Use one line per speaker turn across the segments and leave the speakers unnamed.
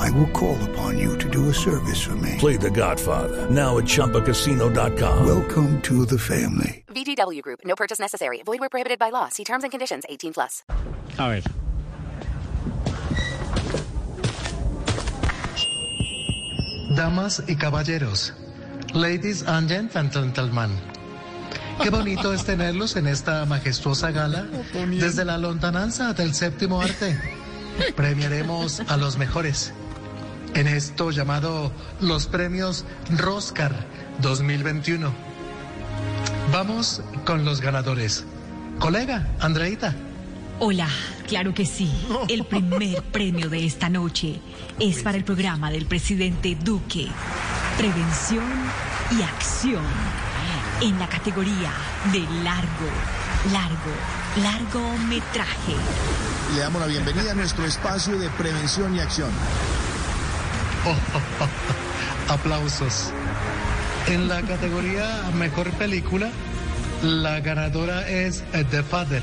I will call upon you to do a service for me.
Play The Godfather now at ChumbaCasino.com.
Welcome to the family.
VGW Group. No purchase necessary. Void where prohibited by law. See terms and conditions. 18 plus.
A ver.
Damas y caballeros, ladies and gentlemen, qué bonito es tenerlos en esta majestuosa gala desde la lontananza del séptimo arte. Premiaremos a los mejores en esto llamado los premios Roscar 2021. Vamos con los ganadores. Colega, Andreita.
Hola, claro que sí. El primer premio de esta noche es para el programa del presidente Duque. Prevención y acción. En la categoría de largo, largo, largometraje.
Le damos la bienvenida a nuestro espacio de prevención y acción.
Aplausos. En la categoría Mejor Película, la ganadora es The Father,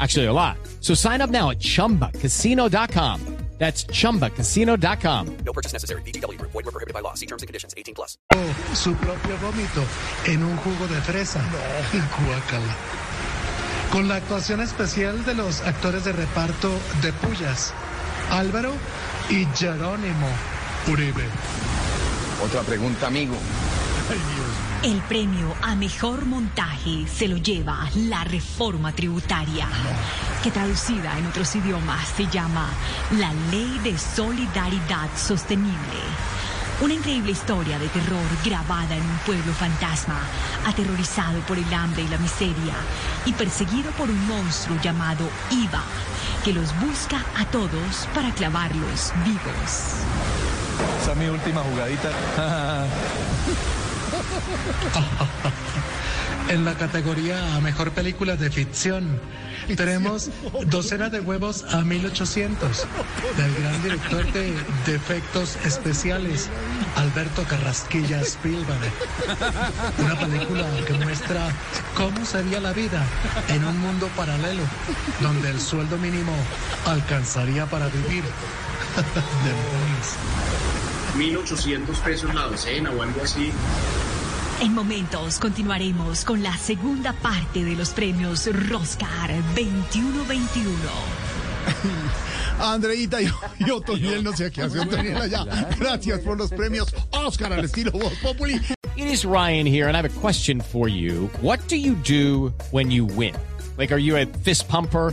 Actually, a lot. So sign up now at chumbacasino.com. That's chumbacasino.com.
No purchase necessary. VGW Group. Void were prohibited by law. See terms and conditions. 18 plus.
su propio vómito en un jugo de fresa. Guácala. Con la actuación especial de los actores de reparto de Pullas, Álvaro y Jerónimo Uribe.
Otra pregunta, amigo.
El premio a mejor montaje se lo lleva la reforma tributaria, que traducida en otros idiomas se llama la Ley de Solidaridad Sostenible. Una increíble historia de terror grabada en un pueblo fantasma, aterrorizado por el hambre y la miseria y perseguido por un monstruo llamado Iva, que los busca a todos para clavarlos vivos.
Esa es mi última jugadita.
En la categoría a Mejor Película de Ficción, tenemos Docena de Huevos a 1800, del gran director de, de efectos especiales, Alberto Carrasquilla Spielberg. Una película que muestra cómo sería la vida en un mundo paralelo, donde el sueldo mínimo alcanzaría para vivir. Demonios.
1800 pesos la docena o algo así.
En momentos continuaremos con la segunda parte de los premios Roscar 2121.
Andreita y, y Otoniel, no sé qué hace Otoniel allá. Gracias por los premios Oscar al estilo Voz Populi.
It is Ryan here, and I have a question for you. What do you do when you win? Like, are you a fist pumper?